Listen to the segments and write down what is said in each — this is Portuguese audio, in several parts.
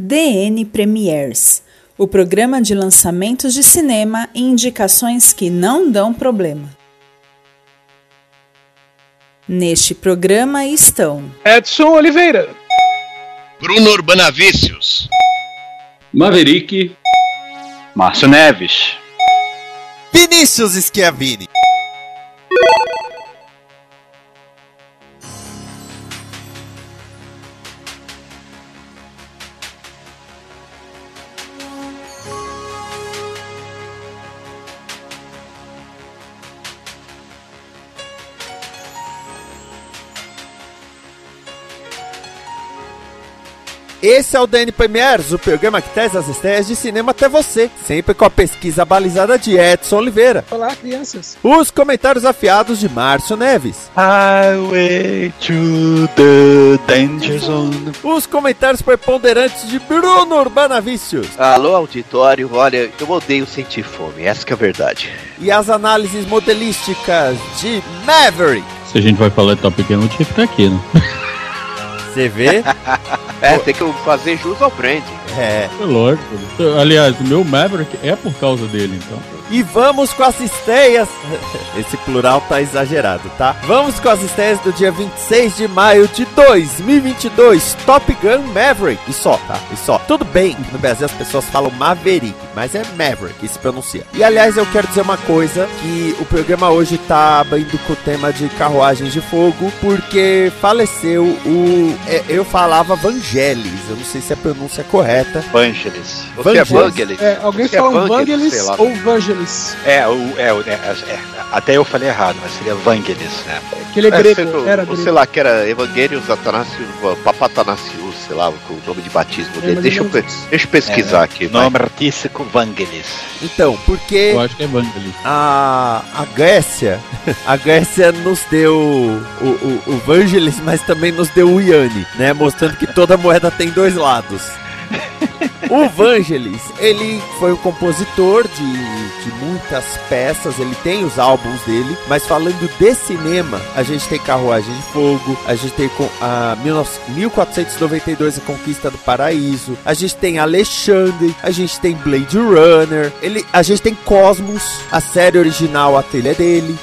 DN Premiers o programa de lançamentos de cinema e indicações que não dão problema. Neste programa estão Edson Oliveira, Bruno Urbanavícios, Maverick, Márcio Neves, Vinícius Schiavini. Esse é o DN Premiers, o programa que traz as estreias de cinema até você, sempre com a pesquisa balizada de Edson Oliveira. Olá, crianças. Os comentários afiados de Márcio Neves. Highway to the Danger Zone. Os comentários preponderantes de Bruno Urbanavícios. Alô, auditório. Olha, eu odeio sentir fome, essa que é a verdade. E as análises modelísticas de Maverick. Se a gente vai falar de Top Gun, eu tinha que estar aqui, né? Você vê? é, tem que fazer jus ao brand. É. É lógico. Aliás, o meu Maverick é por causa dele, então. E vamos com as estreias. Esse plural tá exagerado, tá? Vamos com as estreias do dia 26 de maio de 2022. Top Gun Maverick. E só, tá? E só. Tudo bem, no Brasil as pessoas falam Maverick, mas é Maverick que se pronuncia. E aliás, eu quero dizer uma coisa: que o programa hoje tá indo com o tema de carruagens de fogo, porque faleceu o. É, eu falava Vangelis. Eu não sei se a pronúncia é correta. Vangelis. Você é Vangelis? É, alguém Você é fala Vangelis, Vangelis sei lá. ou Vangelis? É, o, é, o- é, é, até eu falei errado, mas seria Vangelis, né? Que ele é É, grego, sei, era ou grego. sei lá, que era Evangelius Atanasius, Papatanasius, sei lá, o nome de batismo É, dele. Deixa eu, deixa eu pesquisar aqui. vai. Nome artístico Vangelis. Então, porque. Eu acho que é Evangelist. a, a Grécia, a Grécia nos deu o, o, o Vangelis, mas também nos deu o Yanni, né? Mostrando que toda moeda tem dois lados. O Vangelis, ele foi o compositor de, de muitas peças, ele tem os álbuns dele, mas falando de cinema, a gente tem Carruagem de Fogo, a gente tem a 19 1492 A Conquista do Paraíso, a gente tem Alexandre, a gente tem Blade Runner, ele, a gente tem Cosmos, a série original, a trilha dele.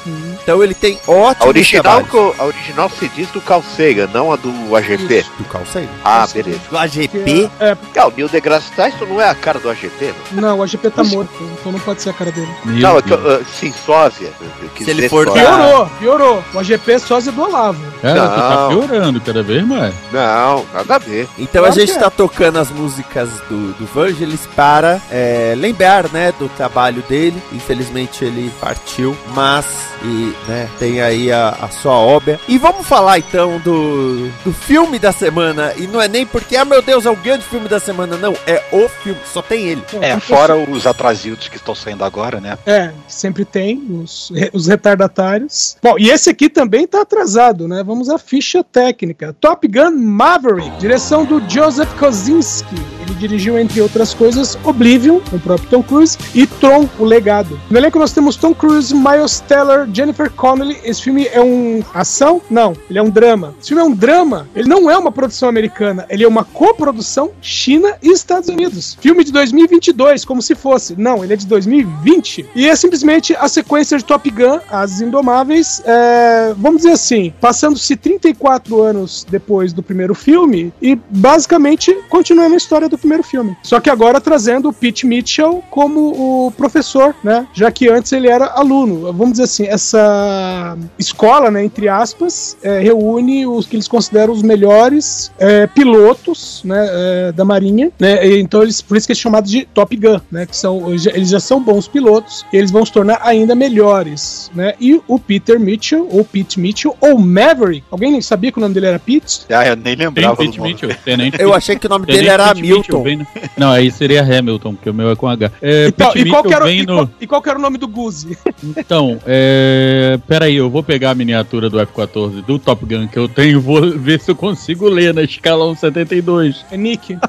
Então ele tem ótimos A original, trabalhos. a original se diz do Carl Sagan, não a do AGP. Isso. Do Carl Sagan. Ah, beleza. Do AGP, É, Ah, o Neil deGrasse Tyson não é a cara do AGP, não? não, o AGP tá morto, então não pode ser a cara dele. Meu Não, é que, ah, sim, sósia. Se ele for sósia. Piorou, piorou. O AGP é sósia do Olavo. Cara, tu tá Não. piorando cada vez mais. Não, nada a ver. Então Claro a gente é. tá tocando as músicas do, do Vangelis para é, lembrar, né, do trabalho dele. Infelizmente ele partiu, mas e, né, tem aí a, a sua obra. E vamos falar então do, do filme da semana. E não é nem porque, ah meu Deus, é o grande filme da semana, não. É o filme, só tem ele. É, fora os atrasildos que estão saindo agora, né? É, sempre tem os, os retardatários. Bom, e esse aqui também tá atrasado, né? Vamos à ficha técnica. Top Gun Maverick, direção do Joseph Kosinski. Ele dirigiu, entre outras coisas, Oblivion, com o próprio Tom Cruise, e Tron, o Legado. No elenco nós temos Tom Cruise, Miles Teller, Jennifer Connelly. Esse filme é um ação? Não, ele é um drama. Esse filme é um drama. Ele não é uma produção americana, ele é uma coprodução China e Estados Unidos. Filme de 2022, como se fosse. Não, ele é de 2020. E é simplesmente a sequência de Top Gun, As Indomáveis. é, vamos dizer assim, passando-se 34 anos depois do primeiro filme e basicamente continuando a história do primeiro filme. Só que agora trazendo o Pete Mitchell como o professor, né? Já que antes ele era aluno. Vamos dizer assim, essa essa escola, né, entre aspas, é, reúne os que eles consideram os melhores é, pilotos né, é, da Marinha. Né, e então, eles, por isso que é chamado de Top Gun, né, que são, eles já são bons pilotos e eles vão se tornar ainda melhores. Né, e o Peter Mitchell, ou Pete Mitchell, ou Maverick. Alguém sabia que o nome dele era Pete? Ah, eu nem Tem lembrava Pete. Mitchell, Tenente Eu achei que o nome Tenente dele era Pete Mitchell Hamilton. no- Não, aí seria Hamilton, porque o meu é com H. É, Então, Pete e, qual era, e, no... qual, e qual que era o nome do Guzi? Então, é... Peraí, eu vou pegar a miniatura do F-14 do Top Gun que eu tenho e vou ver se eu consigo ler na escala 172. É Nick.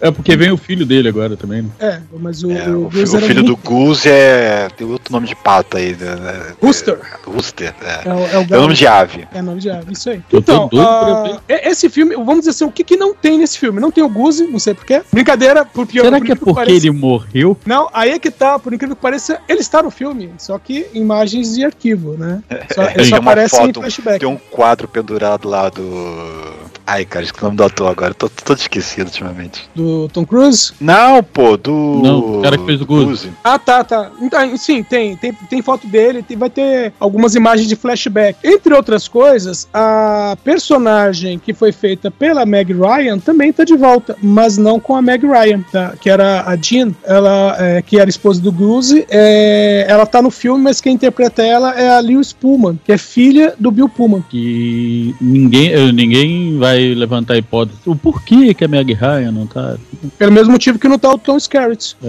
É porque vem o filho dele agora também, né? É, mas o, É, o o, fi- Guzi o filho do Goose é. Tem outro nome de pato aí. Né? Rooster. Rooster, é. É, o- é o É o nome de ave. É nome de ave, isso aí. Eu tô Então, e- esse filme, vamos dizer assim, o que, que não tem nesse filme? Não tem o Guzi, não sei porquê. Brincadeira, por pior Será por que é porque ele morreu? Não, aí é que tá, por incrível que pareça, ele está no filme, só que imagens de arquivo, né? Só, ele Tem só uma aparece em foto, flashback. tem um quadro pendurado lá do. Ai, cara, esqueci o nome do ator agora. Tô todo esquecido ultimamente. Do Tom Cruise? Não, pô, do. Não, o cara que fez o Goose. Ah, tá, tá. Então, sim, tem, tem, tem foto dele, tem- vai ter algumas imagens de flashback. Entre outras coisas, a personagem que foi feita pela Meg Ryan também tá de volta, mas não com a Meg Ryan, tá? Que era a Jean, ela, é, que era esposa do Goose. É, ela tá no filme, mas quem interpreta ela é a Lewis Pullman, que é filha do Bill Pullman. Que ninguém, eh, ninguém vai levantar a hipótese. O porquê que a Meg Ryan não tá. Pelo mesmo motivo que não tá o Tom Skerritt. É,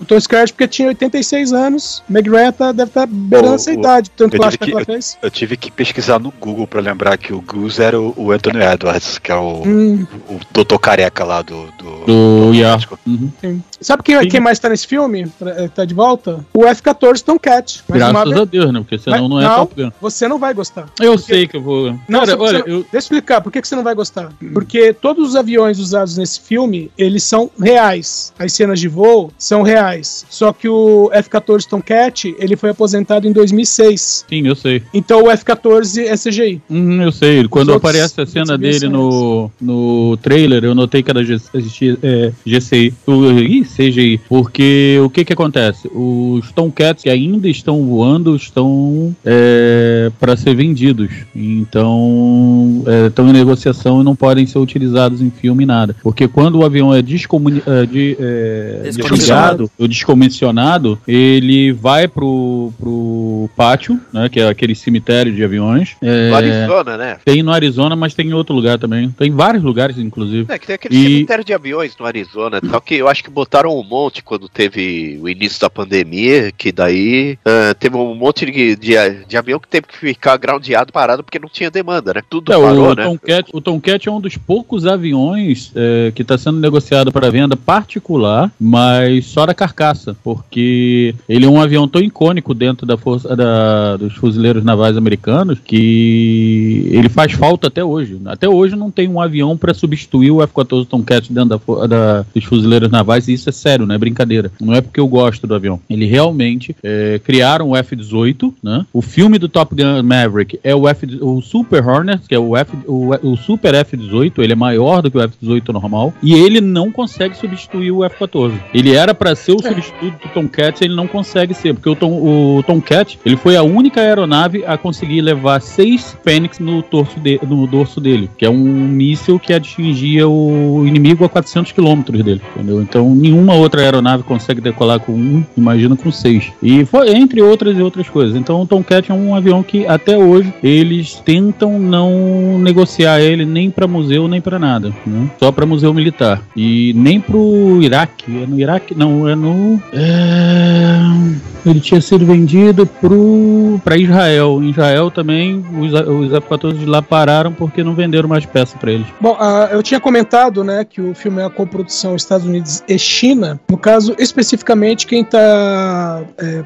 O Tom Skerritt porque tinha 86 anos, Meg Ryan tá, deve estar beirando O- essa o- idade, tanto eu que eu que que- ela fez. Eu tive que pesquisar no Google pra lembrar que o Goose era o, o Anthony Edwards, que é o, Hum. o doutor careca lá do. do, do Yar. médico. Uhum. Sim. Sabe quem, Sim. quem mais tá nesse filme? eh, Tá de volta? O F-14 Tomcat. Mais uma Graças vez, a Deus, né? Porque senão Mas não é não. Top Gun. Você não vai gostar. Eu Porque- sei que eu vou. Não, Cara, olha, você- eu. Deixa eu explicar por que, que você não vai gostar. Porque todos os aviões usados nesse filme, eles são reais. As cenas de voo são reais. Só que o F-14 Tomcat, ele foi aposentado em 2006. Sim, eu sei. Então o F-14 é CGI. Hum, eu sei. Quando Os outros- aparece a cena dele no, no trailer, eu notei que era G, G- é, GCI. O- Ih, CGI. Porque o que que acontece? Os Tomcats que ainda estão voando estão é, para ser vendidos. Então, é, estão em negociação e não podem ser utilizados em filme nada. Porque quando o avião é, descomuni é, de, é, Descomissionado. desligado ou descomissionado, ele vai pro, pro pátio, né, que é aquele cemitério de aviões. É, No Arizona, né? tem no Arizona, mas tem em outro lugar também. Tem vários lugares, inclusive. É, que tem aquele E- cemitério de aviões no Arizona. Só que eu acho que botaram um monte quando teve o início da pandemia, que daí ah, teve um monte de, de, de avião que teve que ficar groundeado parado porque não tinha demanda, né? Tudo É, parou, o, né? Tomcat, o Tomcat é um dos poucos aviões é, que está sendo negociado para venda particular, mas só da carcaça, porque ele é um avião tão icônico dentro da força da- dos fuzileiros navais americanos que ele faz falta até hoje. Até hoje não tem um avião para substituir o F-14 Tomcat dentro da, da- dos fuzileiros navais, e isso é sério, não é brincadeira. Não é porque eu gosto do avião. Ele realmente é, criaram o F-18, né? O filme do Top Gun Maverick é o, F, o Super Hornet, que é o, F, o, o Super F-18, ele é maior do que o F-18 normal, e ele não consegue substituir o F-14. Ele era para ser o substituto do Tomcat, ele não consegue ser, porque o, Tom, o Tomcat, ele foi a única aeronave a conseguir levar seis Fênix no, de, no dorso dele, que é um míssil que atingia o inimigo a 400 quilômetros dele, entendeu? Então nenhuma outra aeronave consegue decolar com um, imagina com seis. E foi entre outras e outras coisas. Então o Tomcat é um avião que até hoje eles tentam não negociar ele nem para museu nem para nada, né? Só para museu militar e nem pro Iraque. É no Iraque? Não, é no. É... Ele tinha sido vendido pro para Israel. Em Israel também os, os F-14 de lá pararam porque não venderam mais peça para eles. Bom, ah, eu tinha comentado, né, que o filme é uma coprodução Estados Unidos e China. No caso, especificamente, quem está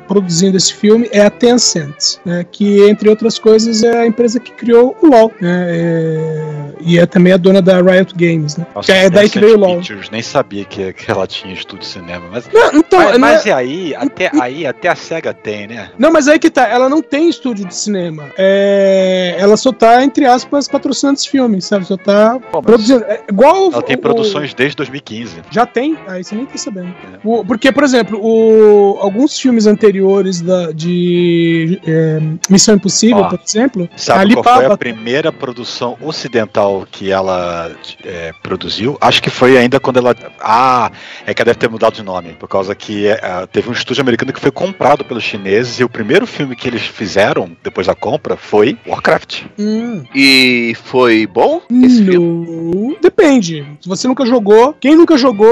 produzindo esse filme é a Tencent, né, que, entre outras coisas, é a empresa que criou o LoL. né, é, e é também a dona da Riot Games, né? Nossa, que é daí que veio o LoL. Pictures, nem sabia que, que ela tinha estúdio de cinema. Mas, Não, então, mas, mas é- e aí, até aí, até a SEGA tem, né? Não, mas aí que tá, ela não tem estúdio de cinema. É, ela só tá, entre aspas, patrocinando esse filme, sabe? Só tá Pô, produzindo. É igual ela tem o- produções desde 2015. Já tem? Aí você nem tá sabendo. É. O- porque, por exemplo, o- alguns filmes anteriores da, de é, Missão Impossível, Ó, por exemplo, Sabe ali qual foi a primeira produção ocidental que ela é, produziu? Acho que foi ainda quando ela. Ah, é que ela deve ter mudado de nome, por causa que é, teve um estúdio americano que foi comprado pelos chineses e o primeiro filme que eles fizeram depois da compra foi Warcraft. Hum, E foi bom esse filme? no... Depende. Se você nunca jogou, quem nunca jogou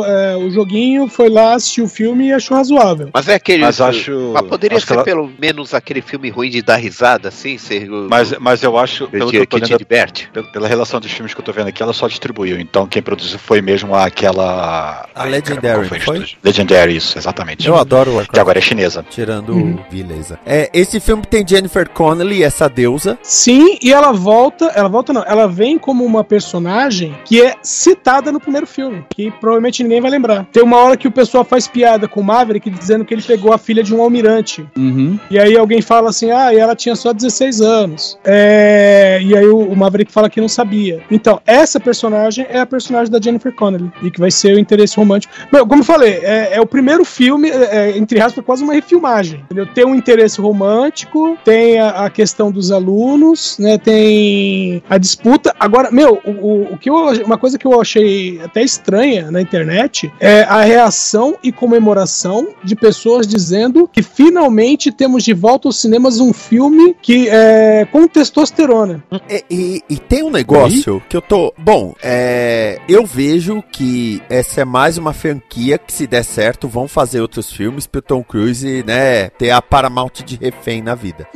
o, é, o joguinho foi lá assistir o filme e achou razoável. Mas é aquele. Mas acho. Mas poderia acho ser ela- pelo menos aquele filme ruim de dar risada, assim? Ser o- Mas, mas eu acho, pelo que que, eu tô lendo. Pela- relação dos filmes que eu tô vendo aqui, ela só distribuiu. Então quem produziu foi mesmo aquela. A Legendary, foi? estúdio? Legendary, isso, exatamente. Eu adoro o Que Warcraft. agora é chinesa. Tirando Uhum. o Vileza. É, esse filme tem Jennifer Connelly, essa deusa. Sim, e ela volta, ela volta não, ela vem como uma personagem que é citada no primeiro filme, que provavelmente ninguém vai lembrar. Tem uma hora que o pessoal faz piada com o Maverick dizendo que ele pegou a filha de um almirante. Uhum. E aí alguém fala assim, ah, e ela tinha só 16 anos. É, E aí o, o Maverick fala que não sabia. Então, essa personagem é a personagem da Jennifer Connelly, e que vai ser o interesse romântico. Meu, como eu falei, é, é o primeiro filme, é, é, entre aspas, quase uma refilmagem. Entendeu? Tem um interesse romântico, tem a, a questão dos alunos, né? Tem a disputa. Agora, meu, o, o, o que eu, uma coisa que eu achei até estranha na internet é a reação e comemoração de pessoas dizendo que finalmente temos de volta aos cinemas um filme que é com testosterona. E, e- e tem um negócio que eu tô. Bom, é, eu vejo que essa é mais uma franquia que, se der certo, vão fazer outros filmes pro Tom Cruise, né? Ter a Paramount de refém na vida.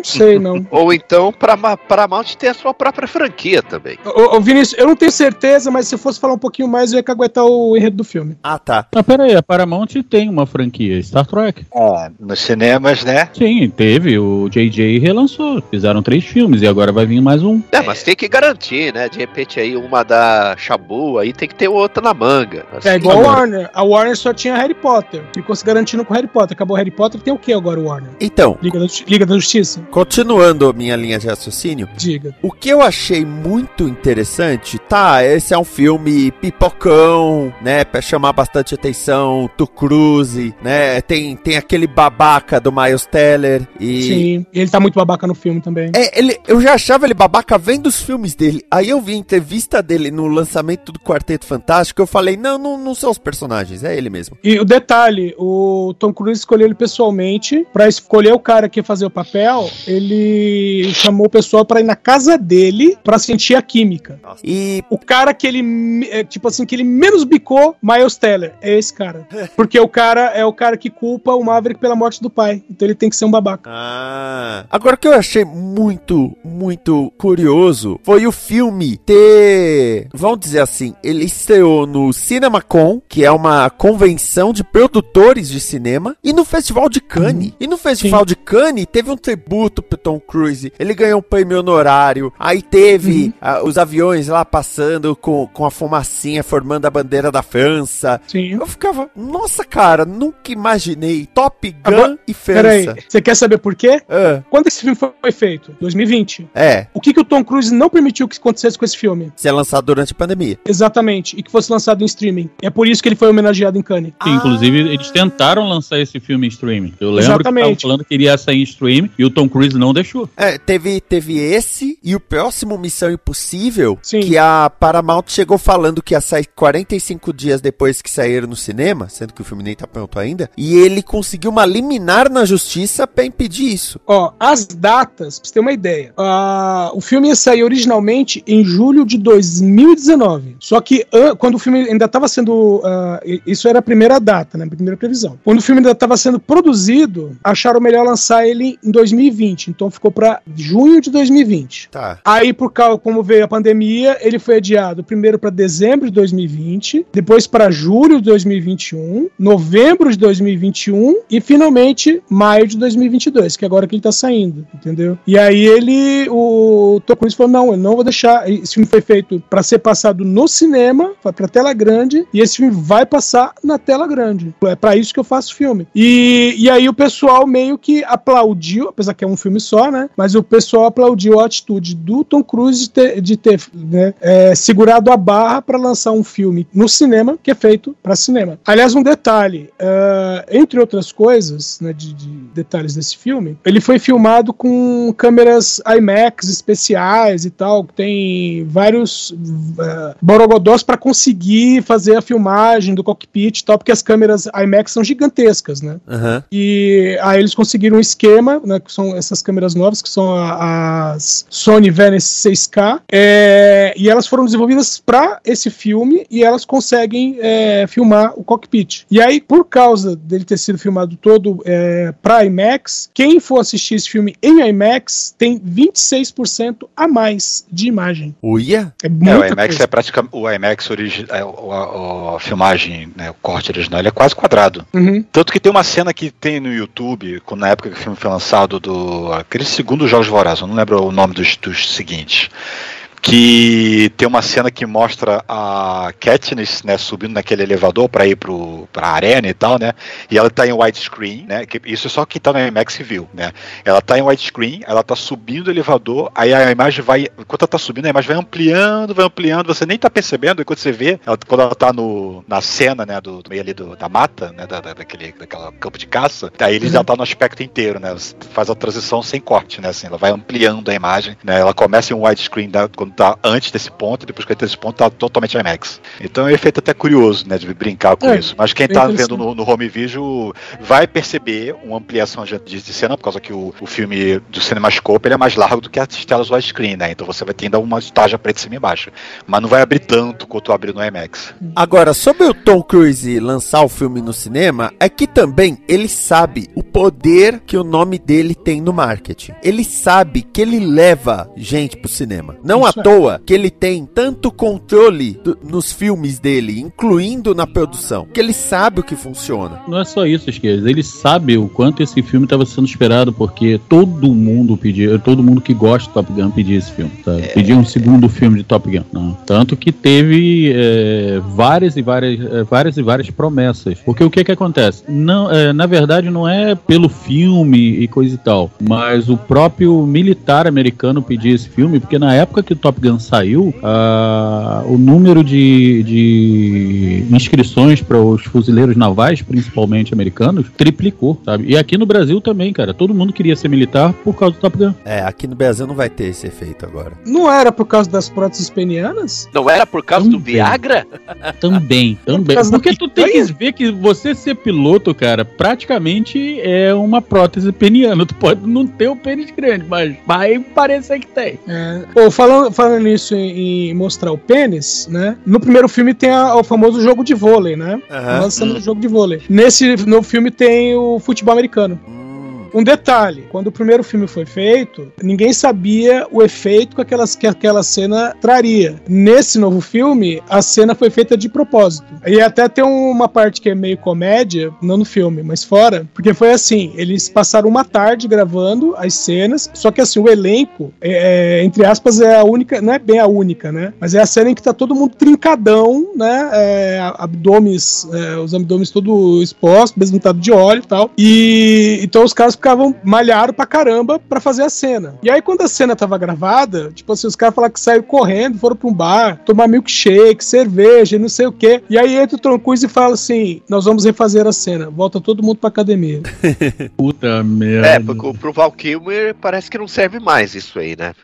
Não sei, não. Ou então pra Ma- Paramount ter a sua própria franquia também. Ô, ô, Vinícius, eu não tenho certeza, mas se eu fosse falar um pouquinho mais, eu ia caguetar o enredo do filme. Ah, tá. Ah, pera aí, a Paramount tem uma franquia, Star Trek. É, nos cinemas, né? Sim, teve, o JJ relançou, fizeram três filmes e agora vai vir mais um. É, mas tem que garantir, né? De repente aí uma da Shabu, aí tem que ter outra na manga. É Assim, igual a agora. Warner. A Warner só tinha Harry Potter. Ficou se garantindo com Harry Potter. Acabou Harry Potter, tem o que agora o Warner? Então, Liga da, Liga da Justiça? Continuando minha linha de raciocínio, Diga. o que eu achei muito interessante, tá, esse é um filme pipocão, né, pra chamar bastante atenção, do Cruise, né, tem, tem aquele babaca do Miles Teller e... Sim. Ele tá muito babaca no filme também. É, ele, eu já achava ele babaca vendo os filmes dele. Aí eu vi a entrevista dele no lançamento do Quarteto Fantástico. Eu falei, não, não, não são os personagens, é ele mesmo. E o detalhe, o Tom Cruise escolheu ele pessoalmente pra escolher o cara que ia fazer o papel. Ele chamou o pessoal pra ir na casa dele pra sentir a química. E O cara que ele, é, tipo assim, que ele menos bicou, Miles Teller, é esse cara. Porque o cara é o cara que culpa o Maverick pela morte do pai. Então ele tem que ser um babaca. Ah. Agora o que eu achei muito, muito curioso foi o filme ter, vamos dizer assim, ele estreou no CinemaCon, que é uma convenção de produtores de cinema, e no Festival de Cannes. E no Festival de Cannes teve um tributo pro Tom Cruise. Ele ganhou um prêmio honorário. Aí teve ah, os aviões lá passando com, com a fumacinha formando a bandeira da França. Sim. Eu ficava, nossa cara, nunca imaginei Top Gun Agora- e Peraí, França. você quer saber por quê? Ah, Quando esse filme foi feito? 2020. é, O que, que o Tom Cruise não permitiu que acontecesse com esse filme? ser lançado durante a pandemia. Exatamente. E que fosse lançado em streaming. É por isso que ele foi homenageado em Cannes. Sim, Inclusive, eles tentaram lançar esse filme em streaming. Eu lembro que Exatamente. estavam falando que iria sair em streaming e o Tom Cruise não deixou. É, teve, teve esse e o próximo Missão Impossível, Sim. que a Paramount chegou falando que ia sair 45 dias depois que saíram no cinema, sendo que o filme nem tá pronto ainda, e ele conseguiu uma liminar na justiça pra impedir isso. Ó, as datas, pra você ter uma ideia. ah, o filme ia sair originalmente em julho de 2019. Só que an- quando o filme ainda estava sendo. i- isso era a primeira data, né? A primeira previsão. Quando o filme ainda estava sendo produzido, acharam melhor lançar ele em 2020. 2020, então ficou pra junho de 2020. Tá. Aí, por causa, como veio a pandemia, ele foi adiado primeiro para dezembro de 2020, depois para julho de 2021, novembro de 2021 e finalmente maio de 2022, que é agora que ele tá saindo, entendeu? E aí ele, o Tom Cruise falou: não, eu não vou deixar. Esse filme foi feito para ser passado no cinema, foi pra tela grande, e esse filme vai passar na tela grande. É para isso que eu faço filme. E, e aí o pessoal meio que aplaudiu, apesar que é um filme só, né? Mas o pessoal aplaudiu a atitude do Tom Cruise de ter, de ter né, é, segurado a barra para lançar um filme no cinema que é feito para cinema. Aliás, um detalhe, uh, entre outras coisas, né, de, de, detalhes desse filme, ele foi filmado com câmeras IMAX especiais e tal, que tem vários uh, borogodós para conseguir fazer a filmagem do cockpit e tal, porque as câmeras IMAX são gigantescas, né? Aham. E aí eles conseguiram um esquema, né, que são essas câmeras novas, que são a- as Sony Venice 6K, é, e elas foram desenvolvidas para esse filme e elas conseguem é, filmar o cockpit. E aí, por causa dele ter sido filmado todo é, para IMAX, quem for assistir esse filme em IMAX tem 26% a mais de imagem. Uia? É É, o IMAX coisa. é praticamente. O IMAX origi é, a, a filmagem, né, o corte original, ele é quase quadrado. Uhum. Tanto que tem uma cena que tem no YouTube, quando, na época que o filme foi lançado, do. Aquele segundo Jogos Vorazes, eu não lembro o nome dos, dos seguintes. Que tem uma cena que mostra a Katniss, né, subindo naquele elevador para ir pro, pra arena e tal, né? E ela tá em widescreen, né? Que isso é só quem tá no IMAX viu, né? Ela tá em widescreen, ela tá subindo o elevador, aí a imagem vai. Enquanto ela tá subindo, a imagem vai ampliando, vai ampliando, você nem tá percebendo, e quando você vê, ela- quando ela tá no, na cena, né, do, do meio ali do- da mata, né? Da, da- daquele daquela campo de caça, aí ele já tá no aspecto inteiro, né? Faz a transição sem corte, né? Assim, ela vai ampliando a imagem, né? Ela começa em um widescreen da- quando tá antes desse ponto, e depois que entra nesse ponto, tá totalmente IMAX. Então é um efeito até curioso, né? De brincar com É, isso. Mas quem tá vendo no, no home video vai perceber uma ampliação de, de de cena, por causa que o, o filme do CinemaScope ele é mais largo do que as telas widescreen, né? Então você vai ter ainda uma estágio preta de cima e embaixo. Mas não vai abrir tanto quanto abre no IMAX. Agora, sobre o Tom Cruise lançar o filme no cinema, é que também ele sabe o poder que o nome dele tem no marketing. Ele sabe que ele leva gente pro cinema. Não Isso à é. Toa que ele tem tanto controle do- nos filmes dele, incluindo na produção, que ele sabe o que funciona. Não é só isso, Esquerda. Ele sabe o quanto esse filme estava sendo esperado, porque todo mundo pedia, todo mundo que gosta de Top Gun pedia esse filme, sabe? Pedia um segundo filme de Top Gun. Não. Tanto que teve é, várias e várias, é, várias e várias promessas. Porque o que que acontece? Não, é, na verdade, não é pelo filme e coisa e tal, mas o próprio militar americano pedia esse filme, porque na época que o Top Gun saiu, ah, o número de, de inscrições para os fuzileiros navais, principalmente americanos, triplicou, sabe? E aqui no Brasil também, cara. Todo mundo queria ser militar por causa do Top Gun. É, aqui no Brasil não vai ter esse efeito agora. Não era por causa das próteses penianas? Não era por causa do Também. Viagra? Também, também. da Porque tu tem que ver que você ser piloto, cara, praticamente é uma prótese peniana. Tu pode não ter o pênis grande, mas vai parecer que tem. É. Pô, falando, falando nisso em, em mostrar o pênis, né? No primeiro filme tem a- o famoso jogo de vôlei, né? Aham. Lançando o jogo de vôlei. Nesse no filme tem o futebol americano. Hum, Um detalhe, quando o primeiro filme foi feito, ninguém sabia o efeito que, aquelas, que aquela cena traria. Nesse novo filme, a cena foi feita de propósito. E até tem uma parte que é meio comédia, não no filme, mas fora, porque foi assim, eles passaram uma tarde gravando as cenas, só que assim, o elenco, é, é, entre aspas, é a única, não é bem a única, né? Mas é a cena em que tá todo mundo trincadão, né? É, abdômenes, é, os abdômenes todo expostos, besuntado de óleo e tal. E então os caras ficavam malharam pra caramba pra fazer a cena. E aí quando a cena tava gravada, tipo assim, os caras falaram que saíram correndo, foram pra um bar, tomar milkshake, cerveja, e não sei o quê. E aí entra o Tom Cruise e fala assim: "Nós vamos refazer a cena. Volta todo mundo pra academia". Puta merda. É, porque pro Val Kilmer parece que não serve mais isso aí, né?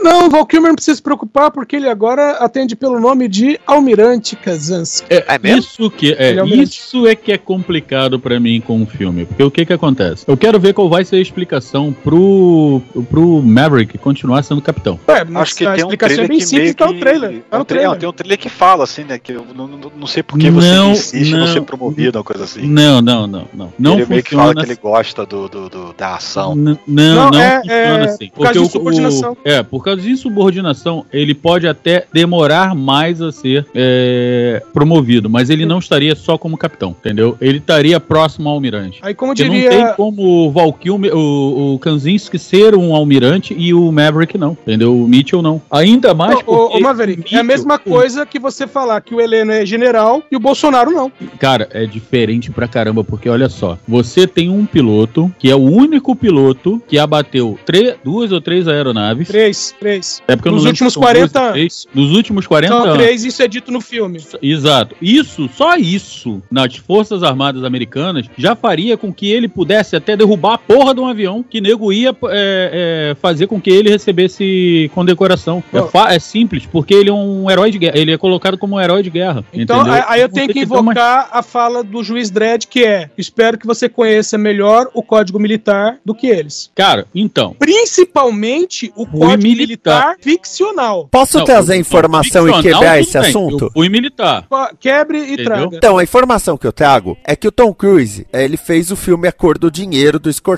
Não, o Val Kilmer não precisa se preocupar porque ele agora atende pelo nome de Almirante Kazansky. É mesmo? Isso que é, é isso é que é complicado pra mim com o filme, porque o que que acontece? Eu quero ver qual vai ser a explicação pro, pro Maverick continuar sendo capitão. É, mas Acho que a tem um explicação trailer é bem que simples, meio tá que... no trailer. Tá é um trailer. Tem um trailer que fala, assim, né? Que eu não, não, não sei por que você Não, insiste não. em ser promovido, uma coisa assim. Não, não, não, não. Não ele meio que fala funciona que ele gosta do, do, do- da ação. N- Não, Não, não, é- funciona é assim. por causa Porque de o- insubordinação. o- é, por causa de insubordinação, ele pode até demorar mais a ser é, promovido, mas ele não estaria só como capitão, entendeu? Ele estaria próximo ao almirante. Aí, como diria. não tem como o Val Kilmer, o, o Kanzinski ser um almirante e o Maverick não, entendeu? O Mitchell não. Ainda mais porque ô, Maverick, é a Mitchell- mesma coisa que você falar que o Heleno é general e o Bolsonaro não. Cara, é diferente pra caramba, porque olha só, você tem um piloto que é o único piloto que abateu tre- duas ou três aeronaves. Três, três. É porque Nos últimos se são duas 40 ou três. Nos últimos 40 São anos. três, isso é dito no filme. Exato. Isso, só isso, nas Forças Armadas Americanas, já faria com que ele pudesse até derrubar porra de um avião que nego ia é, é, fazer com que ele recebesse condecoração. É, é simples, porque ele é um herói de guerra. Ele é colocado como um herói de guerra. Então, entendeu? aí- eu tenho que tem uma- invocar a fala do juiz Dredd, que é: espero que você conheça melhor o código militar do que eles. Cara, então. Principalmente o código militar. ficcional. Posso Não, trazer o- informação e quebrar esse bem. assunto? Eu fui militar. Quebre e Entendeu? traga. Então, a informação que eu trago é que o Tom Cruise, eh, ele fez o filme A Cor do Dinheiro do Scorsese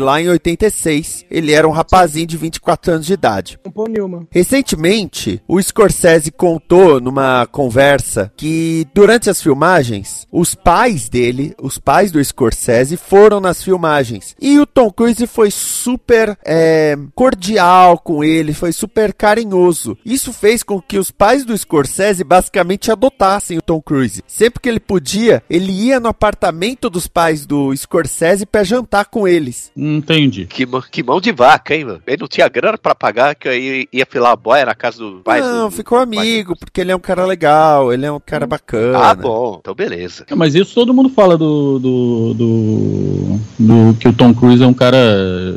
lá em 86. Ele era um rapazinho de 24 anos de idade. Um Newman. Recentemente, o Scorsese contou numa conversa que durante as filmagens, os pais dele, os pais do Scorsese, foram nas filmagens. E o Tom Cruise foi super eh, cordial com ele, foi super carinhoso. Isso fez com que os pais do Scorsese basicamente adotassem o Tom Cruise. Sempre que ele podia, ele ia no apartamento dos pais do Scorsese para jantar com eles. Entendi. Que, mão- que mão de vaca, hein, mano? Ele não tinha grana pra pagar, que aí ia filar a boia na casa do pai Não, do- ficou amigo, porque ele é um cara legal, ele é um cara bacana. Ah, bom, então beleza. É, Mas isso todo mundo fala do, do, do, do- que o Tom Cruise é um cara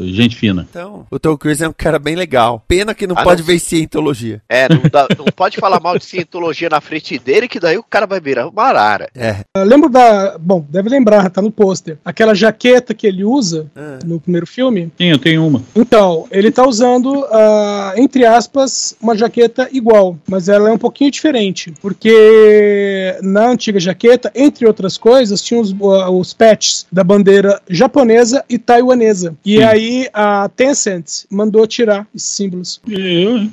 gente fina. Então, o Tom Cruise é um cara bem legal. Pena que não Ah, pode não. ver cientologia. É, não, dá- não pode falar mal de cientologia na frente dele, que daí o cara vai virar uma arara. É. Eu lembro da. Bom, deve lembrar, tá no pôster. Aquela jaqueta que ele usa Ah. no primeiro filme. Sim, eu tenho uma. Então, ele tá usando, ah, entre aspas, uma jaqueta igual, mas ela é um pouquinho diferente, porque na antiga jaqueta, entre outras coisas, tinha os, ah, os patches da bandeira japonesa e taiwanesa. E Sim. aí a Tencent mandou tirar esses símbolos.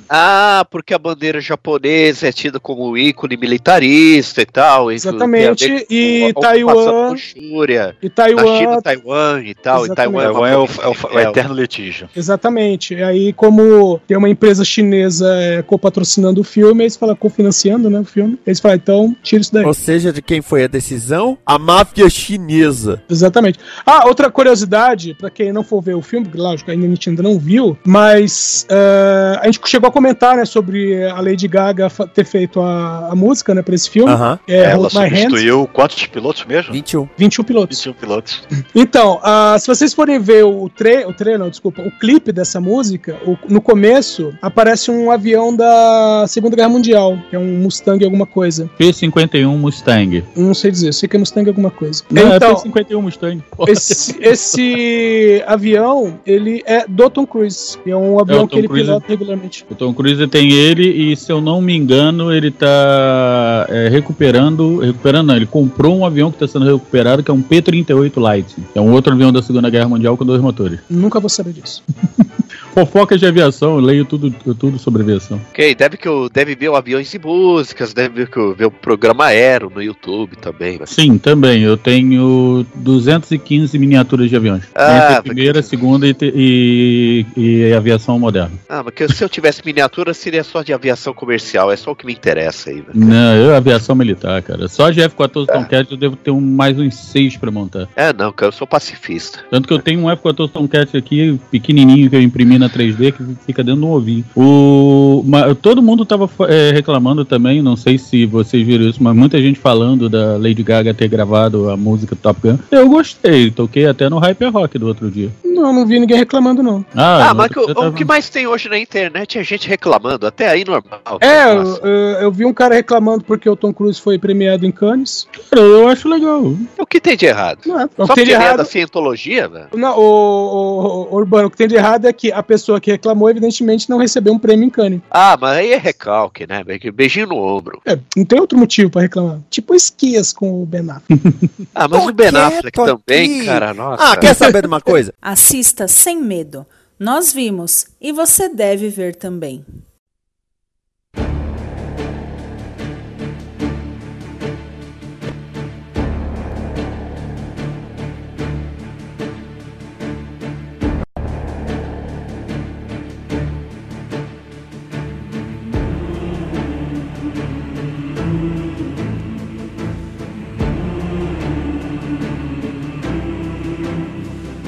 Ah, porque a bandeira japonesa é tida como ícone militarista e tal. e Exatamente, e ocupação Taiwan- Manchúria, E Na China, Taiwan Taiwan e tal. Exatamente. Taiwan é, uma é o, é o- o rebelde. eterno litígio. Exatamente. E aí, como tem uma empresa chinesa é, copatrocinando o filme, eles falam, cofinanciando né, o filme, eles falam, então, tira isso daí. Ou seja, de quem foi a decisão? A máfia chinesa. Exatamente. Ah, outra curiosidade, pra quem não for ver o filme, porque lógico, ainda a gente ainda não viu, mas eh, a gente chegou a comentar, né, sobre a Lady Gaga ter feito a, a música, né, pra esse filme. Aham. É, Ela substituiu quantos pilotos mesmo? 21. 21 pilotos. 21 pilotos. Então, ah, se vocês forem ver o tre o trailer, não, desculpa, o clipe dessa música, o- no começo aparece um avião da Segunda Guerra Mundial, que é um Mustang alguma coisa. P51 Mustang. Não sei dizer, eu sei que é Mustang alguma coisa. Não, então, é P51 Mustang. Esse, esse avião, ele é do Tom Cruise. É um avião É, que ele Cruise- pilota regularmente. O Tom Cruise tem ele e, se eu não me engano, ele tá é, recuperando. Recuperando, não, ele comprou um avião que está sendo recuperado, que é um P-38 Light. É um outro avião da Segunda Guerra Mundial com dois motores. Nunca vou saber disso. Fofocas de aviação, eu leio tudo, tudo sobre aviação. Ok, deve, que eu, deve ver o Aviões e Músicas, deve ver, que eu- ver o programa Aero no YouTube também. né? Sim, também. Eu tenho 215 miniaturas de aviões. Ah, Entre a primeira, segunda e, e, e aviação moderna. Ah, mas que se eu tivesse miniatura, seria só de aviação comercial, é só o que me interessa aí. Né? Não, eu aviação militar, cara. Só de F-14 Tomcat eu devo ter um, mais uns seis pra montar. É, não, cara, eu sou pacifista. Tanto que eu tenho um F-14 Tomcat aqui, pequenininho, que eu imprimi na máquina 3D que fica dentro do ovinho. O, todo mundo tava é, reclamando também, não sei se vocês viram isso, mas muita gente falando da Lady Gaga ter gravado a música Top Gun. Eu gostei, toquei até no Hyper Rock do outro dia. Não, não vi ninguém reclamando, não. Ah, Ah, mas o, dia o tava- que mais tem hoje na internet é gente reclamando, até aí normal. É, eu, eu- vi um cara reclamando porque o Tom Cruise foi premiado em Cannes. Cara, eu acho legal. O que tem de errado? Não é. O Só que tem de é errado. da cientologia, velho? Não, o, o- o Urbano, o que tem de errado é que a pessoa que reclamou, evidentemente, não recebeu um prêmio em Cannes. Ah, mas aí é recalque, né? Beijinho no ombro. É, não tem outro motivo pra reclamar. Tipo esquias com o Ben Affleck. Ah, mas Tô o Ben Affleck também, cara, nossa. Ah, quer saber de uma coisa? Assista sem medo. Nós vimos e você deve ver também.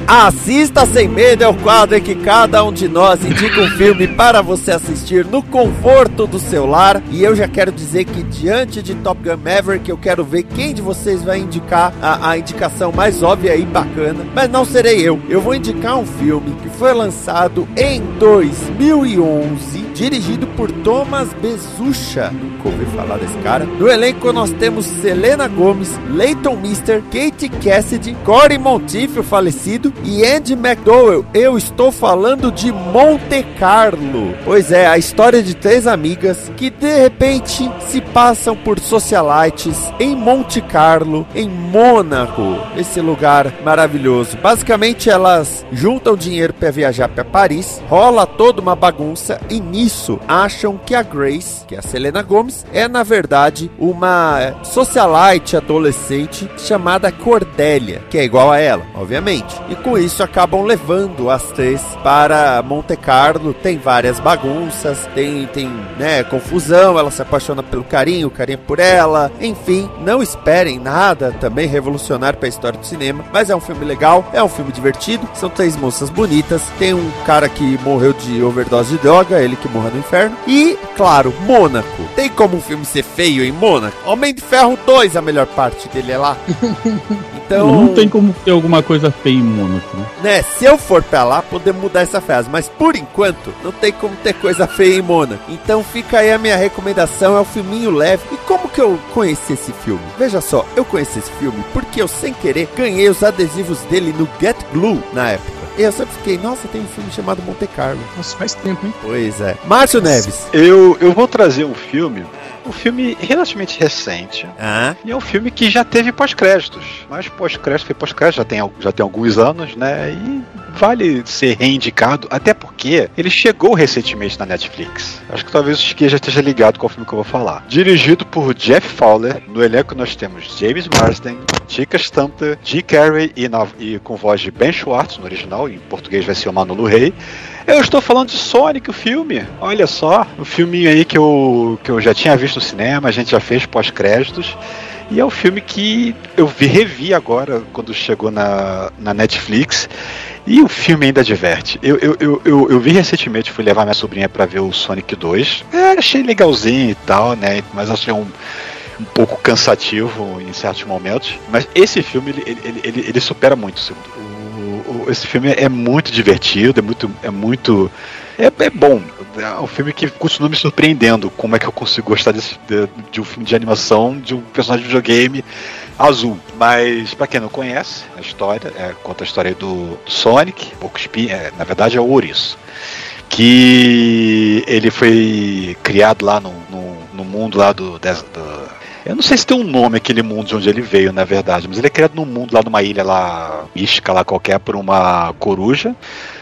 Assista Sem Medo é o quadro em que cada um de nós indica um filme para você assistir no conforto do seu lar. E eu já quero dizer que diante de Top Gun Maverick, eu quero ver quem de vocês vai indicar a, a indicação mais óbvia e bacana. Mas não serei eu. Eu vou indicar um filme que foi lançado em 2011, dirigido por Thomas Bezucha. Nunca ouvi falar desse cara. No elenco nós temos Selena Gomes, Leighton Mister, Kate Cassidy, Corey Monteith, o falecido, e Andy McDowell. Eu estou falando de Monte Carlo. Pois é, a história de três amigas que de repente se passam por socialites em Monte Carlo, em Mônaco, esse lugar maravilhoso. Basicamente elas juntam dinheiro para viajar para Paris, rola toda uma bagunça e nisso acham que a Grace, que é a Selena Gomes, é na verdade uma socialite adolescente chamada Cordélia, que é igual a ela, obviamente. E com isso acabam levando as três para Monte Carlo. Tem várias bagunças, tem, tem né, confusão. Ela se apaixona pelo carinho, o carinho por ela. Enfim, não esperem nada também revolucionário para a história do cinema, mas é um filme legal, é um filme divertido. São três moças bonitas. Tem um cara que morreu de overdose de droga, ele que morra no inferno. E, claro, Mônaco. Tem como um filme ser feio em Mônaco? Homem de Ferro 2, a melhor parte dele é lá. Então, Não tem como ter alguma coisa feia em Mônaco, né? né, se eu for pra lá, podemos mudar essa frase. Mas por enquanto, não tem como ter coisa feia em Mônaco. Então fica aí a minha recomendação, é o filminho leve. E como que eu conheci esse filme? Veja só, eu conheci esse filme porque eu, sem querer, ganhei os adesivos dele no Get Glue na época. E eu sempre fiquei, nossa, tem um filme chamado Monte Carlo. Nossa, faz tempo, hein? Pois é. Márcio Neves. Eu, eu vou trazer um filme, um filme relativamente recente. Ah, E é um filme que já teve pós-créditos. Mas pós-crédito foi pós-crédito, já tem, já tem alguns anos, né? E vale ser reindicado, até porque ele chegou recentemente na Netflix. Acho que talvez o Chiquinha já esteja ligado com o filme que eu vou falar. Dirigido por Jeff Fowler, no elenco nós temos James Marsden, Chica Stumter, G. Carey e, na- e com voz de Ben Schwartz no original, em português vai ser o Manolo Rey. Eu estou falando de Sonic, o filme. Olha só, o filminho aí que eu, que eu já tinha visto no cinema, a gente já fez pós-créditos. E é um filme que eu vi, revi agora, quando chegou na, na Netflix. E o filme ainda diverte. Eu, eu, eu, eu, eu vi recentemente, fui levar minha sobrinha para ver o Sonic 2. É, achei legalzinho e tal, né? Mas achei um, um pouco cansativo em certos momentos. Mas esse filme, ele, ele, ele, ele supera muito o segundo. Esse filme é muito divertido, é muito. É, muito, é, é bom. É um filme que continua me surpreendendo. Como é que eu consigo gostar desse, de, de um filme de animação, de um personagem de videogame azul. Mas, pra quem não conhece a história, é, conta a história do, Sonic, pouco é, na verdade é o Ouriço. Que ele foi criado lá no, no, no mundo lá do, do- Eu não sei se tem um nome aquele mundo de onde ele veio, na verdade, mas ele é criado num mundo lá numa ilha lá, mística lá qualquer, por uma coruja,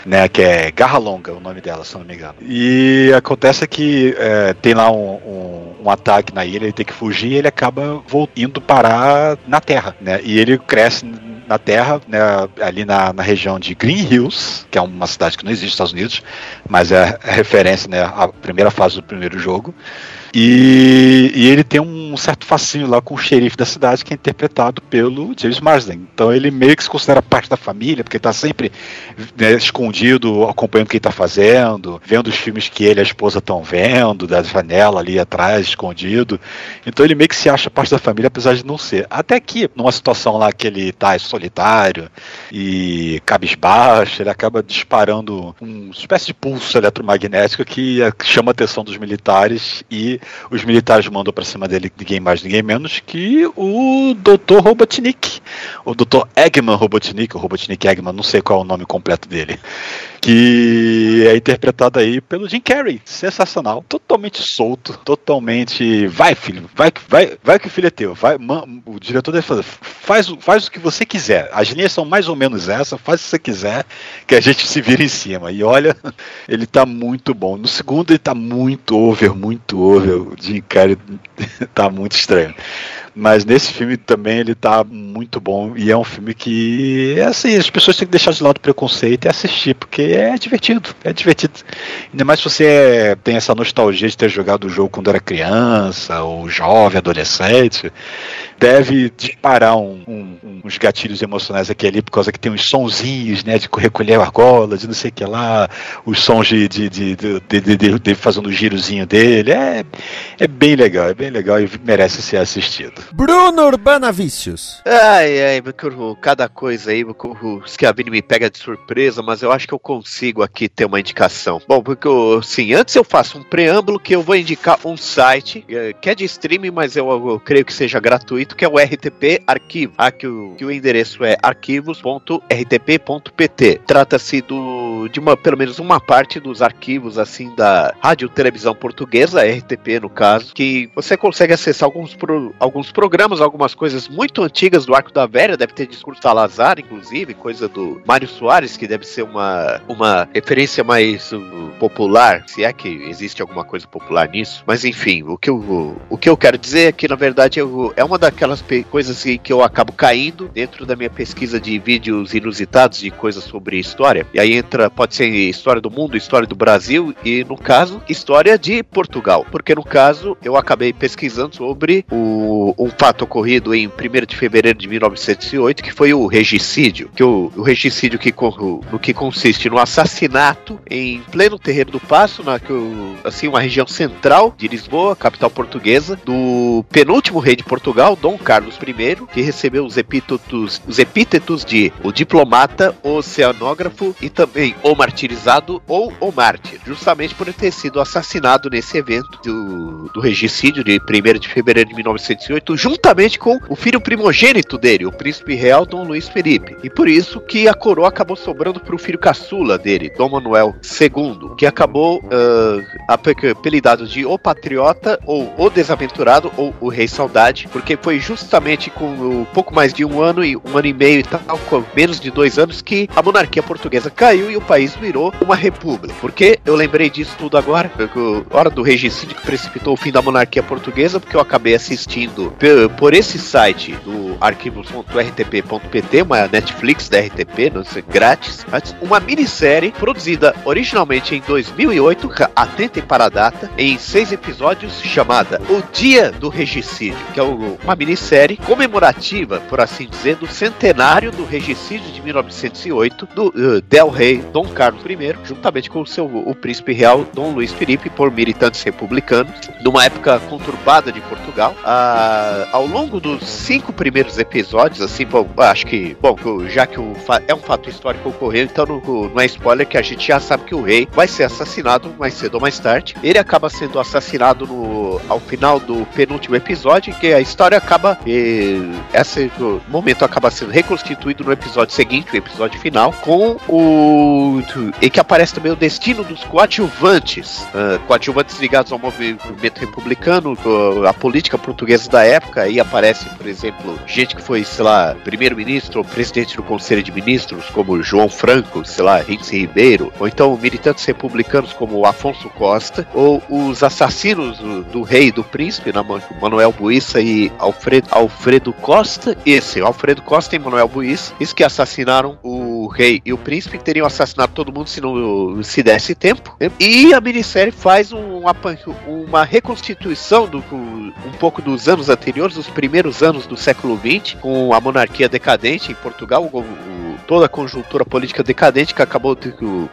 né? Que é Garra Longa, o nome dela, se não me engano. E acontece que é, tem lá um, um, um ataque na ilha, ele tem que fugir e ele acaba indo parar na Terra, né? E ele cresce na Terra, né, ali na, na região de Green Hills, que é uma cidade que não existe nos Estados Unidos, mas é referência, né, à primeira fase do primeiro jogo. E, e ele tem um certo fascínio lá com o xerife da cidade, que é interpretado pelo James Marsden. Então ele meio que se considera parte da família, porque ele tá sempre né, escondido, acompanhando o que ele tá fazendo, vendo os filmes que ele e a esposa estão vendo, da janela ali atrás, escondido. Então ele meio que se acha parte da família, apesar de não ser. Até que, numa situação lá que ele tá solitário e cabisbaixo, ele acaba disparando uma espécie de pulso eletromagnético que chama a atenção dos militares e os militares mandam para cima dele ninguém mais, ninguém menos que o Dr. Robotnik. O Dr. Eggman Robotnik, o Robotnik Eggman, não sei qual é o nome completo dele. Que é interpretado aí pelo Jim Carrey. Sensacional. Totalmente solto, totalmente. Vai, filho, vai, vai, vai que o filho é teu. Vai, man, o diretor deve fazer. Faz, faz o que você quiser. As linhas são mais ou menos essa, faz o que você quiser, que a gente se vira em cima. E olha, ele tá muito bom. No segundo, ele tá muito over, muito over. O Jim Carrey tá muito estranho. Mas nesse filme também ele tá muito bom e é um filme que é assim, as pessoas têm que deixar de lado o preconceito e assistir, porque é divertido, é divertido. Ainda mais se você tem essa nostalgia de ter jogado o jogo quando era criança, ou jovem, adolescente, deve disparar um, um, uns gatilhos emocionais aqui ali, por causa que tem uns sonzinhos, né, de recolher argola, de não sei o que lá, os sons de, de, de, de, de, de, de fazendo o girozinho dele, é, é bem legal, é bem legal e merece ser assistido. Bruno Urbana Vícios. Ai, ai, Bacurru, cada coisa aí, Bacurru, que a Vini me pega de surpresa, mas eu acho que eu consigo aqui ter uma indicação. Bom, porque, eu, sim, antes eu faço um preâmbulo que eu vou indicar um site é, que é de streaming, mas eu, eu, creio que seja gratuito, que é o RTP Arquivo. Aqui o, que o endereço é arquivos.rtp.pt. Trata-se do de uma, pelo menos uma parte dos arquivos assim da Rádio Televisão Portuguesa, RTP no caso, que você consegue acessar alguns, pro, alguns programas, algumas coisas muito antigas do Arco da Velha, deve ter discurso Salazar, inclusive, coisa do Mário Soares, que deve ser uma, uma referência mais uh, popular, se é que existe alguma coisa popular nisso. Mas enfim, o que eu, o que eu quero dizer é que, na verdade, eu, é uma daquelas coisas assim, que eu acabo caindo dentro da minha pesquisa de vídeos inusitados de coisas sobre história. E aí entra, pode ser história do mundo, história do Brasil e, no caso, história de Portugal. Porque, no caso, eu acabei pesquisando sobre o, um fato ocorrido em 1 de fevereiro de 1908, que foi o regicídio. Que o, o regicídio que, no que consiste no assassinato em pleno terreiro do Passo, na que assim uma região central de Lisboa, capital portuguesa, do penúltimo rei de Portugal, Dom Carlos I, que recebeu os epítetos, os epítetos de o diplomata, o oceanógrafo e também o martirizado ou o mártir, justamente por ter sido assassinado nesse evento do, do regicídio de 1 de fevereiro de 1908, juntamente com o filho primogênito dele, o príncipe real Dom Luís Felipe. E por isso que a coroa acabou sobrando para o filho caçula dele, Dom Manuel II, que acabou uh, apelidado de O Patriota, ou O Desaventurado, ou O Rei Saudade, porque foi justamente com um pouco mais de um ano e um ano e meio e tal, com menos de dois anos, que a monarquia portuguesa caiu e o país virou uma república. Porque eu lembrei disso tudo agora, hora do regicídio que precipitou o fim da monarquia portuguesa, porque eu acabei assistindo por esse site do arquivos.rtp.pt, uma Netflix da RTP, não sei, grátis, uma minissérie produzida originalmente em 2008, atentem para a data, em seis episódios, chamada O Dia do Regicídio, que é uma minissérie comemorativa, por assim dizer, do centenário do regicídio de 1908 do uh, Del Rey Dom Carlos I, juntamente com o seu o príncipe real Dom Luís Felipe, por militantes republicanos, numa época conturbada de Portugal. Uh, ao longo dos cinco primeiros episódios, assim, bom, acho que, bom, já que o é um fato histórico ocorreu, então não, não é spoiler que a gente já sabe que o rei vai ser assassinado mais cedo ou mais tarde. Ele acaba sendo assassinado no, ao final do penúltimo episódio, que a história acaba. E, esse momento acaba sendo reconstituído no episódio seguinte, o episódio final, com o. e que aparece também o destino dos coadjuvantes. Uh, coadjuvantes ligados ao movimento republicano, a política portuguesa da época, aí aparece, por exemplo, gente que foi, sei lá, primeiro-ministro ou presidente do Conselho de Ministros, como João Franco, sei lá, Rince Ribeiro, ou então militantes republicanos como Afonso Costa, ou os assassinos do, do rei e do príncipe, né, Manuel Buissa e Alfredo, Alfredo Costa, esse, Alfredo Costa e Manuel Buissa, esses que assassinaram o rei e o príncipe teriam assassinado todo mundo se não se desse tempo. E a minissérie faz um, uma reconstituição do um pouco dos anos anteriores, dos primeiros anos do século XX, com a monarquia decadente em Portugal, o- toda a conjuntura política decadente que acabou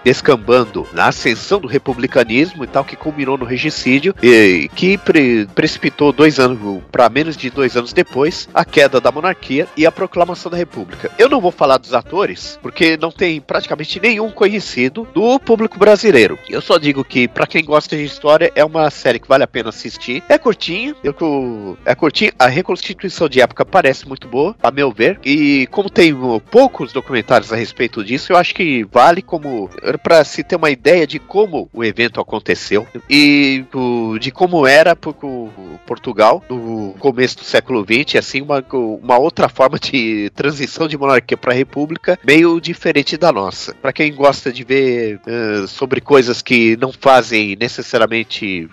descambando na ascensão do republicanismo e tal, que culminou no regicídio, e que pre- precipitou dois anos, para menos de dois anos depois, a queda da monarquia e a proclamação da república. Eu não vou falar dos atores, porque não tem praticamente nenhum conhecido do público brasileiro. Eu só digo que, para quem gosta de história, é uma série que vale a pena assistir. É curtinho, eu, é curtinho. A reconstituição de época parece muito boa, a meu ver. E como tem uh, poucos documentários a respeito disso, eu acho que vale como para se ter uma ideia de como o evento aconteceu e de como era Portugal no começo do século XX, assim uma, uma outra forma de transição de monarquia para república, meio diferente da nossa. Para quem gosta de ver eh, sobre coisas que não fazem necessariamente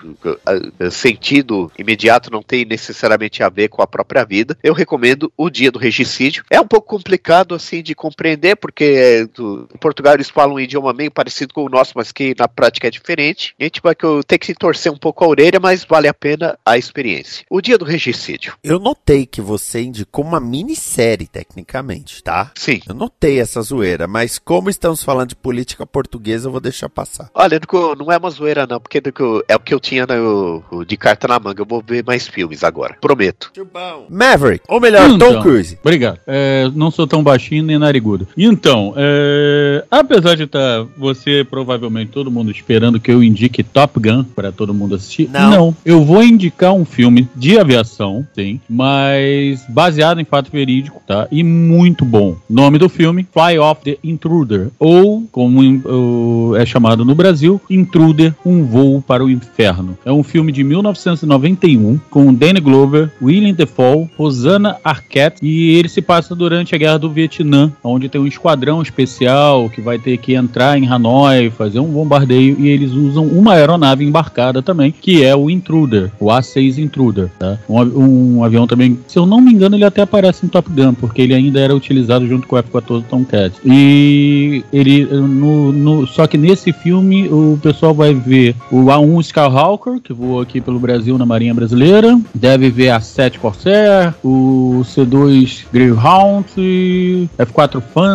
sentido imediato, não tem necessariamente a ver com a própria vida, eu recomendo O Dia do Regicídio. É um pouco complicado assim de compreender, porque eh, do- em Portugal eles falam um idioma meio parecido com o nosso, mas que na prática é diferente. A gente vai que eu- ter que torcer um pouco a orelha, mas vale a pena a experiência. O Dia do Regicídio. Eu notei que você indicou uma minissérie, tecnicamente, tá? Sim. Eu notei essa zoeira, mas como estamos falando de política portuguesa, eu vou deixar passar. Olha, não é uma zoeira não, porque é o que eu tinha no- de carta na manga. Eu vou ver mais filmes agora, prometo. Maverick, ou melhor, Então, Tom Cruise. Obrigado. É, não sou tão baixinho nem narigudo. Então, é, apesar de estar você, provavelmente, todo mundo esperando que eu indique Top Gun para todo mundo assistir, Não. Eu vou indicar um filme de aviação, sim, mas baseado em fato verídico, tá? E muito bom. Nome do filme: Fly Off the Intruder, ou como é chamado no Brasil, Intruder, um voo para o inferno. É um filme de 1991 com Danny Glover, William Defoe, Rosanna Arquette e ele se passa durante a Guerra do Vietnã, onde tem um esquadrão especial que vai ter que entrar em Hanoi, fazer um bombardeio e eles usam uma aeronave embarcada também, que é o Intruder, o A6 Intruder, tá? Um, um avião também, se eu não me engano, ele até aparece em Top Gun, porque ele ainda era utilizado junto com o F-14 Tomcat. E ele, no, no- só que nesse filme o pessoal vai ver o A1 Skyhawker, que voou aqui pelo Brasil na Marinha Brasileira, deve ver a 7 Corsair, o C2 Greyhound, e F4 Phantom,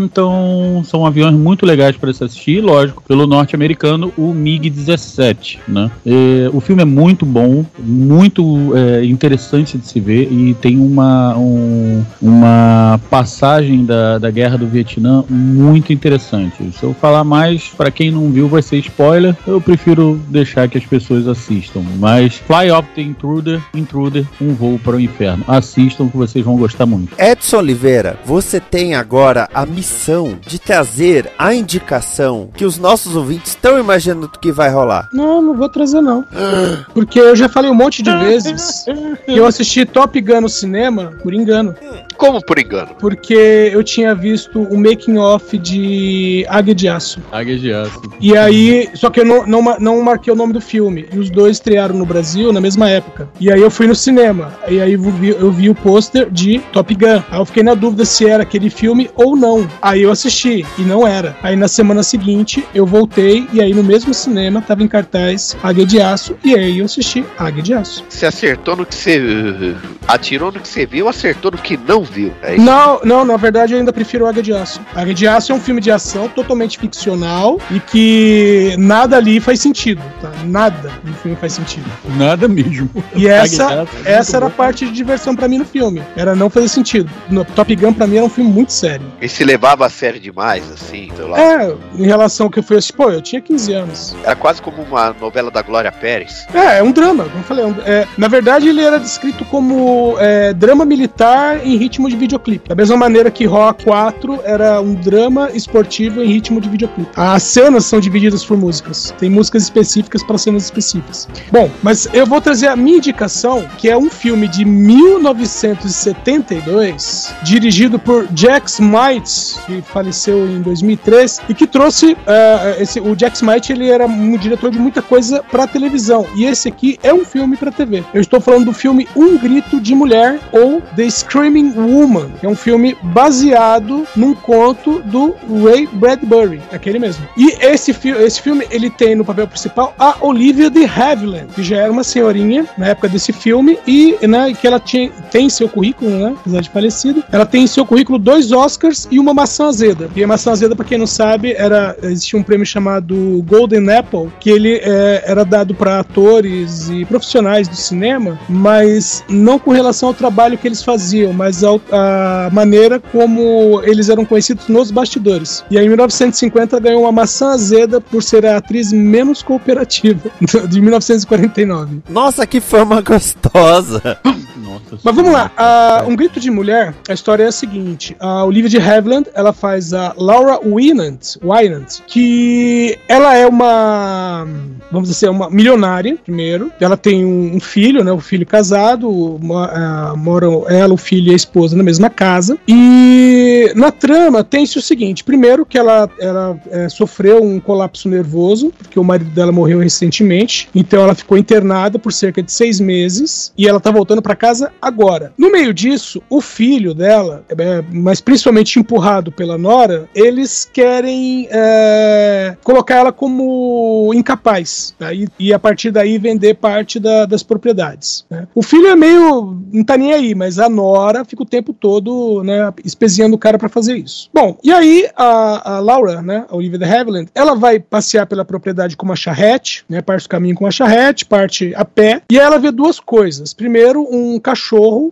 são aviões muito legais para se assistir, lógico, pelo norte-americano, o MiG-17, né? O filme é muito bom, muito é, interessante de se ver e tem uma, um- uma passagem da, da Guerra do Vietnã muito interessante. Se eu falar mais, para quem não viu, vai ser spoiler. Eu prefiro deixar que as pessoas assistam. Mas Fly Off the Intruder, Intruder, um voo para o inferno. Assistam que vocês vão gostar muito. Edson Oliveira, você tem agora a missão de trazer a indicação que os nossos ouvintes estão imaginando que vai rolar. Não, não vou trazer não. Porque eu já falei um monte de vezes que eu assisti Top Gun no cinema por engano. Como por engano? Porque eu tinha visto o making off de Águia de Aço. Águia de Aço. E aí, só que eu não, não, não marquei o nome do filme. E os dois estrearam no Brasil na mesma época. E aí eu fui no cinema. E aí eu vi, eu vi o pôster de Top Gun. Aí eu fiquei na dúvida se era aquele filme ou não. Aí eu assisti e não era. Aí na semana seguinte eu voltei e aí no mesmo cinema tava em cartaz Águia de Aço. E aí eu assisti Águia de Aço. Você acertou no que você. uh, atirou no que você viu, acertou no que não viu. É isso. Não, não, na verdade eu ainda prefiro Águia de Aço. Águia de Aço é um filme de ação totalmente ficcional e que nada ali faz sentido, tá? Nada no filme faz sentido. Nada mesmo. E essa, é essa era a parte de diversão pra mim no filme. Era não fazer sentido. No Top Gun pra mim era um filme muito sério. Ele se levava a sério demais, assim, sei lá. É, em relação ao que eu fui assistir, pô, eu tinha 15 anos. Era quase como uma novela da Glória Pérez. É, é um drama, como eu falei. é um- é, na verdade, ele era descrito como é, drama militar em ritmo de videoclipe. Da mesma maneira que Rock 4 era um drama esportivo em ritmo de videoclipe. As cenas são divididas por músicas. Tem músicas específicas para cenas específicas. Bom, mas eu vou trazer a minha indicação, que é um filme de 1972, dirigido por Jack Que faleceu em 2003, e que trouxe eh, esse, o Jack Smite, ele era um diretor de muita coisa para televisão, e esse aqui é um filme para TV. Eu estou falando do filme Um Grito de Mulher ou The Screaming Woman, que é um filme baseado num conto do Ray Bradbury, aquele mesmo. E esse, fi esse filme ele tem no papel principal a Olivia de Havilland, que já era uma senhorinha na época desse filme e né, que ela tinha, tem em seu currículo, né, apesar de falecido, ela tem em seu currículo dois Oscars e uma maçã azeda. E a maçã azeda, para quem não sabe, era existia um prêmio chamado Golden Apple, que ele é, era dado para atores e profissionais do cinema, mas não com relação ao trabalho que eles faziam, mas ao, a maneira como eles eram conhecidos nos bastidores. E aí, em 1950 ganhou uma maçã azeda por ser a atriz menos cooperativa de 1949. Nossa, que fama gostosa! Mas vamos lá, a Um Grito de Mulher, a história é a seguinte: a Olivia de Havilland, ela faz a Laura Winant, Winant que ela é uma, vamos dizer, uma milionária, primeiro. Ela tem um, filho, né? Um filho casado, mo- ah, moram ela, o filho e a esposa na mesma casa. E na trama tem-se o seguinte: primeiro, que ela, ela eh, sofreu um colapso nervoso, porque o marido dela morreu recentemente, então ela ficou internada por cerca de seis meses e ela tá voltando para casa agora. No meio disso, o filho dela, é, mas principalmente empurrado pela Nora, eles querem é, colocar ela como incapaz tá? e, e a partir daí vender parte da- das propriedades. né? O filho é meio. não tá nem aí, mas a Nora fica o tempo todo né, o cara para fazer isso. Bom, e aí a, a Laura, né, a Olivia de Havilland, ela vai passear pela propriedade com uma charrete, né, parte do caminho com uma charrete, parte a pé, e ela vê duas coisas. Primeiro, um cachorro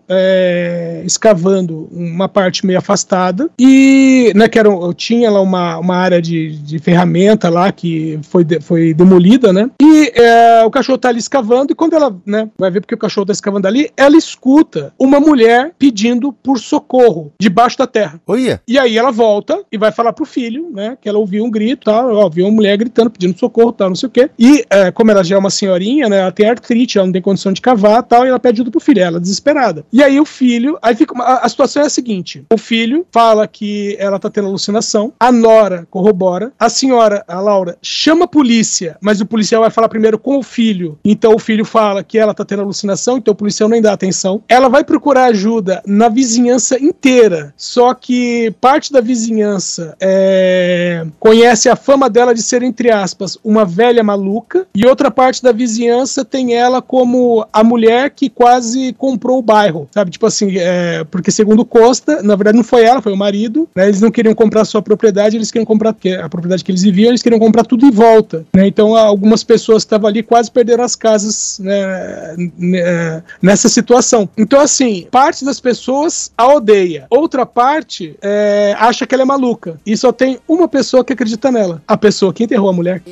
é, escavando uma parte meio afastada, e né, que era, tinha lá uma, uma área de, de ferramenta lá que foi, de- foi demolida, né? E é, o cachorro tá ali escavando, e quando ela né, vai ver porque o cachorro tá escavando ali, ela escuta uma mulher pedindo por socorro debaixo da terra. Olha, E aí ela volta e vai falar pro filho, né? Que ela ouviu um grito, ó, ouviu uma mulher gritando, pedindo socorro, tal, não sei o quê. E é, como ela já é uma senhorinha, né? Ela tem artrite, ela não tem condição de cavar, tal, e ela pede ajuda pro filho, ela é desesperada. E aí o filho, aí fica a, a situação é a seguinte: o filho fala que ela tá tendo alucinação, a Nora corrobora, a senhora, a Laura, chama a polícia, mas o policial vai falar primeiro com o filho. Então o filho fala que ela tá tendo alucinação, então o policial nem dá atenção. Ela vai procurar ajuda na vizinhança inteira, só que parte da vizinhança é, conhece a fama dela de ser, entre aspas, uma velha maluca, e outra parte da vizinhança tem ela como a mulher que quase comprou o bairro, sabe? Tipo assim, é, porque segundo Costa, na verdade não foi ela, foi o marido, né? Eles não queriam comprar sua propriedade, eles queriam comprar a propriedade que eles viviam, eles queriam comprar tudo em volta, né? Então algumas pessoas estavam ali quase perderam as casas, né? né, Nessa situação. Então assim, parte das pessoas a odeia, outra parte é, acha que ela é maluca e só tem uma pessoa que acredita nela, a pessoa que enterrou a mulher.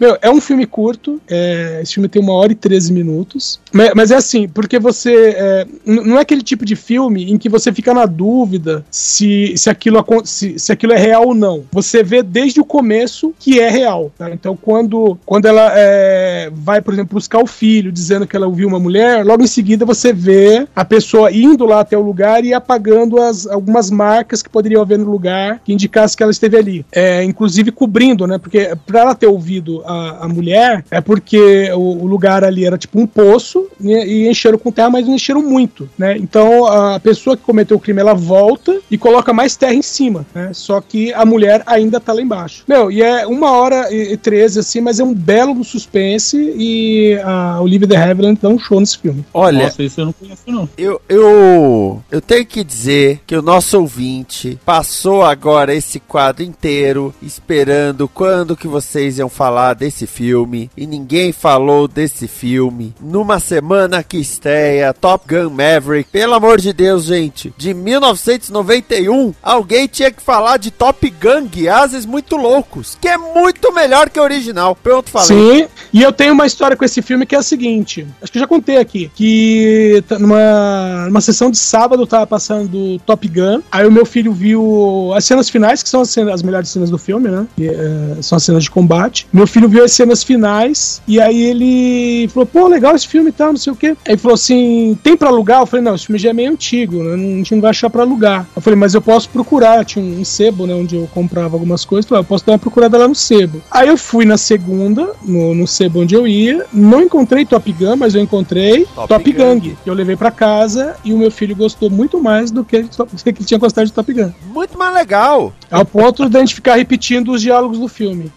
Meu, é um filme curto. é, esse filme tem uma hora e 13 minutos. Mas, mas é assim, porque você. É, não é aquele tipo de filme em que você fica na dúvida se, se, aquilo, se, se aquilo é real ou não. Você vê desde o começo que é real. tá? Então, quando, quando ela é, vai, por exemplo, buscar o filho, dizendo que ela ouviu uma mulher, logo em seguida você vê a pessoa indo lá até o lugar e apagando as, algumas marcas que poderiam haver no lugar que indicasse que ela esteve ali. É, inclusive cobrindo, né? Porque para ela ter ouvido a, a mulher, é porque o, o lugar ali era tipo um poço né, e encheram com terra, mas não encheram muito, né? Então a pessoa que cometeu o crime ela volta e coloca mais terra em cima, né? Só que a mulher ainda tá lá embaixo. Meu, e é uma hora e, e 13, assim, mas é um belo suspense e a Olivia de Havilland dá um show nesse filme. olha, Nossa, isso eu não conheço, não. eu, eu, eu tenho que dizer que o nosso ouvinte passou agora esse quadro inteiro esperando quando que vocês iam falar desse filme e ninguém falou desse filme. Numa semana que estreia Top Gun Maverick, pelo amor de Deus, gente, de 1991, alguém tinha que falar de Top Gun Guiazes Muito Loucos, que é muito melhor que o original. Pronto, falei. Sim, e eu tenho uma história com esse filme que é a seguinte: acho que eu já contei aqui. Que tá numa, numa sessão de sábado tava passando Top Gun. Aí o meu filho viu as cenas finais, que são as, cenas- as melhores cenas do filme, né? Que, é, são as cenas de combate. Meu filho viu as cenas finais e aí ele falou: pô, legal esse filme e tal, não sei o quê. Aí falou assim: tem pra alugar? Eu falei: não, esse filme já é meio antigo, né? Não, a gente não vai achar pra alugar. Eu falei, mas eu posso procurar. Tinha um sebo, né? Onde eu comprava algumas coisas. Falei, eu posso dar uma procurada lá no sebo. Aí eu fui na segunda, no, no sebo onde eu ia. Não encontrei Top Gun, mas eu encontrei Top Top, Gang. Gang. que eu levei pra casa e o meu filho gostou muito mais do que que ele tinha gostado de Top Gun. Muito mais legal. Ao ponto de a gente ficar repetindo os diálogos do filme.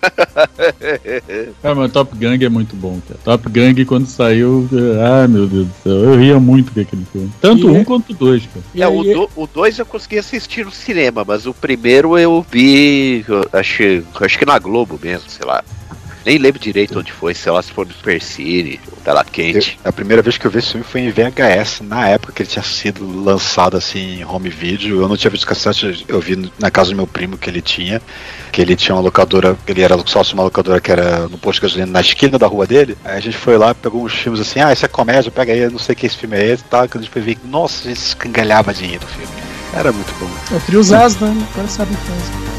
Cara, mas Top Gang é muito bom, cara. Top Gang, quando saiu, ah, meu Deus do céu, eu ria muito com aquele filme. Tanto E um é- quanto dois, cara. E É, o, do, o dois eu consegui assistir no cinema, mas o primeiro eu vi, eu acho, acho que na Globo mesmo, sei lá. Nem lembro direito onde foi, sei lá se foi no Super City, ou Tela Eu- Quente. a primeira vez que eu vi esse filme foi em VHS, na época que ele tinha sido lançado assim em home video. Eu não tinha visto cassete, eu vi na casa do meu primo que ele tinha, que ele tinha uma locadora, ele era sócio de uma locadora que era no posto de gasolina na esquina da rua dele. Aí a gente foi lá, pegou uns filmes assim, ah, isso é comédia, pega aí, eu não sei que esse filme é esse e tal. Quando a gente foi ver, nossa, a gente se escangalhava de rir do filme. Era muito bom. É o trio Zaz, né? O cara sabe o que